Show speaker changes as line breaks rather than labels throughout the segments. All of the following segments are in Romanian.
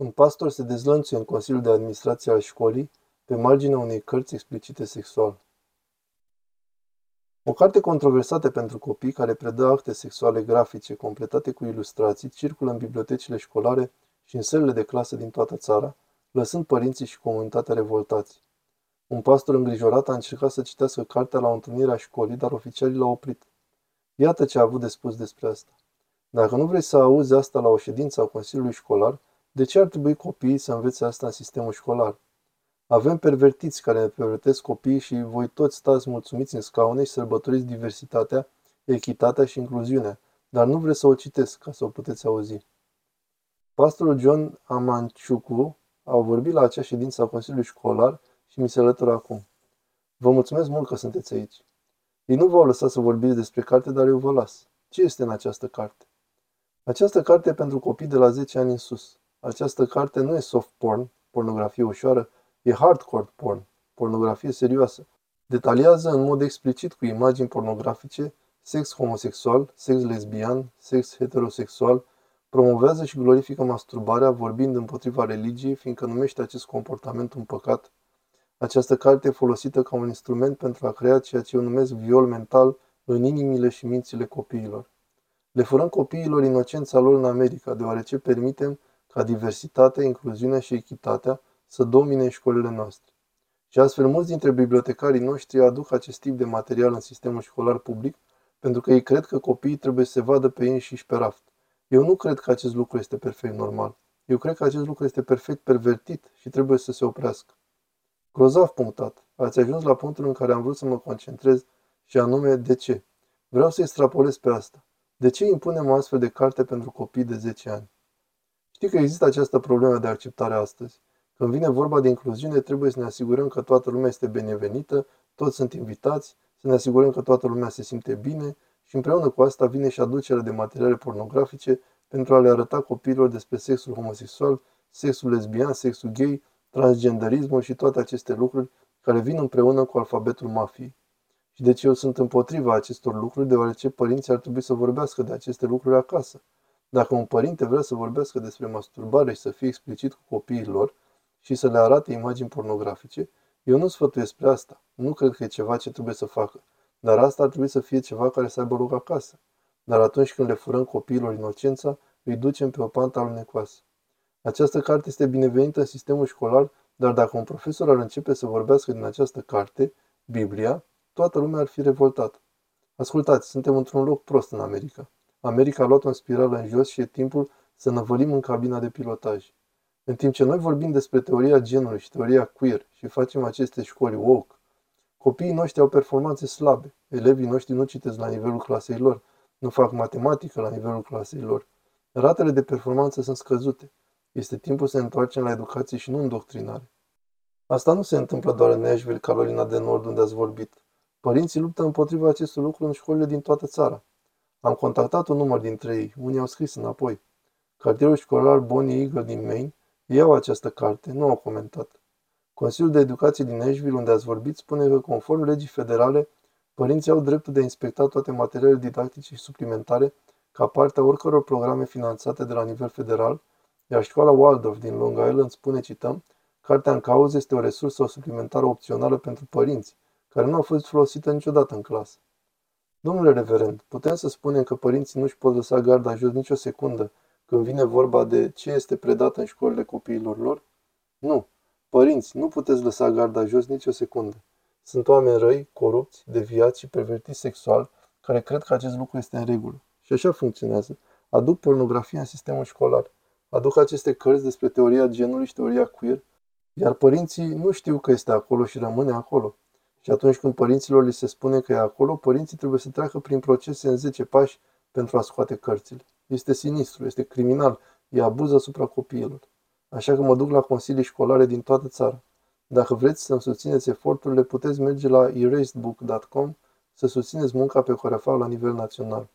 Un pastor se dezlănțuie în Consiliul de Administrație al școlii pe marginea unei cărți explicite sexual. O carte controversată pentru copii care predă acte sexuale grafice completate cu ilustrații circulă în bibliotecile școlare și în sălile de clasă din toată țara, lăsând părinții și comunitatea revoltați. Un pastor îngrijorat a încercat să citească cartea la o întâlnire a școlii, dar oficialii l-au oprit. Iată ce a avut de spus despre asta. Dacă nu vrei să auzi asta la o ședință a Consiliului Școlar, de ce ar trebui copiii să învețe asta în sistemul școlar? Avem pervertiți care ne pervertesc copiii și voi toți stați mulțumiți în scaune și sărbătoriți diversitatea, echitatea și incluziunea, dar nu vreți să o citesc ca să o puteți auzi. Pastorul John Amanciucu a vorbit la acea ședință a Consiliului Școlar și mi se alătură acum. Vă mulțumesc mult că sunteți aici. Ei nu v-au lăsat să vorbiți despre carte, dar eu vă las. Ce este în această carte? Această carte e pentru copii de la 10 ani în sus. Această carte nu e soft porn, pornografie ușoară, e hardcore porn, pornografie serioasă. Detaliază în mod explicit cu imagini pornografice sex homosexual, sex lesbian, sex heterosexual, promovează și glorifică masturbarea vorbind împotriva religiei, fiindcă numește acest comportament un păcat. Această carte e folosită ca un instrument pentru a crea ceea ce eu numesc viol mental în inimile și mințile copiilor. Le furăm copiilor inocența lor în America, deoarece permitem ca diversitatea, incluziunea și echitatea să domine școlile noastre. Și astfel mulți dintre bibliotecarii noștri aduc acest tip de material în sistemul școlar public, pentru că ei cred că copiii trebuie să se vadă pe ei și pe raft. Eu nu cred că acest lucru este perfect normal. Eu cred că acest lucru este perfect pervertit și trebuie să se oprească. Grozav punctat. Ați ajuns la punctul în care am vrut să mă concentrez și anume de ce. Vreau să extrapolez pe asta. De ce impunem o astfel de carte pentru copii de 10 ani? Știi că există această problemă de acceptare astăzi. Când vine vorba de incluziune, trebuie să ne asigurăm că toată lumea este binevenită, toți sunt invitați, să ne asigurăm că toată lumea se simte bine și împreună cu asta vine și aducerea de materiale pornografice pentru a le arăta copiilor despre sexul homosexual, sexul lesbian, sexul gay, transgenderismul și toate aceste lucruri care vin împreună cu alfabetul mafiei. Și deci eu sunt împotriva acestor lucruri, deoarece părinții ar trebui să vorbească de aceste lucruri acasă. Dacă un părinte vrea să vorbească despre masturbare și să fie explicit cu copiii lor și să le arate imagini pornografice, eu nu sfătuiesc spre asta. Nu cred că e ceva ce trebuie să facă. Dar asta ar trebui să fie ceva care să aibă loc acasă. Dar atunci când le furăm copiilor inocența, îi ducem pe o pantă alunecoasă. Această carte este binevenită în sistemul școlar, dar dacă un profesor ar începe să vorbească din această carte, Biblia, toată lumea ar fi revoltată. Ascultați, suntem într-un loc prost în America. America a luat o spirală în jos și e timpul să năvălim în cabina de pilotaj. În timp ce noi vorbim despre teoria genului și teoria queer și facem aceste școli woke, copiii noștri au performanțe slabe, elevii noștri nu citesc la nivelul clasei lor, nu fac matematică la nivelul clasei lor. Ratele de performanță sunt scăzute. Este timpul să ne întoarcem la educație și nu în doctrinare. Asta nu se întâmplă doar în Nashville, Carolina de Nord, unde ați vorbit. Părinții luptă împotriva acestui lucru în școlile din toată țara. Am contactat un număr dintre ei, unii au scris înapoi. Cartierul școlar Bonnie Eagle din Maine iau această carte, nu au comentat. Consiliul de Educație din Nashville, unde ați vorbit, spune că, conform legii federale, părinții au dreptul de a inspecta toate materialele didactice și suplimentare ca parte a oricăror programe finanțate de la nivel federal, iar școala Waldorf din Long Island spune, cităm, Cartea în cauză este o resursă suplimentară opțională pentru părinți, care nu a fost folosită niciodată în clasă. Domnule reverend, putem să spunem că părinții nu își pot lăsa garda jos nicio secundă când vine vorba de ce este predat în școlile copiilor lor? Nu. Părinți, nu puteți lăsa garda jos nicio secundă. Sunt oameni răi, corupți, deviați și pervertiți sexual care cred că acest lucru este în regulă. Și așa funcționează. Aduc pornografia în sistemul școlar. Aduc aceste cărți despre teoria genului și teoria queer, iar părinții nu știu că este acolo și rămâne acolo. Și atunci când părinților li se spune că e acolo, părinții trebuie să treacă prin procese în 10 pași pentru a scoate cărțile. Este sinistru, este criminal, e abuz asupra copiilor. Așa că mă duc la consilii școlare din toată țara. Dacă vreți să-mi susțineți eforturile, puteți merge la erasedbook.com să susțineți munca pe care o fac la nivel național.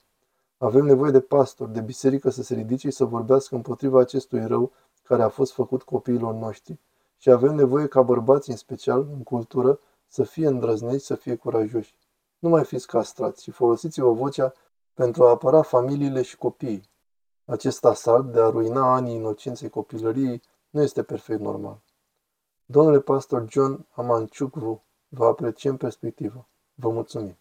Avem nevoie de pastori, de biserică să se ridice și să vorbească împotriva acestui rău care a fost făcut copiilor noștri. Și avem nevoie ca bărbați, în special, în cultură, să fie îndrăzneți, să fie curajoși. Nu mai fiți castrați și folosiți-vă vocea pentru a apăra familiile și copiii. Acest asalt de a ruina anii inocenței copilăriei nu este perfect normal. Domnule pastor John Amanciucvu, vă apreciem perspectiva. Vă mulțumim.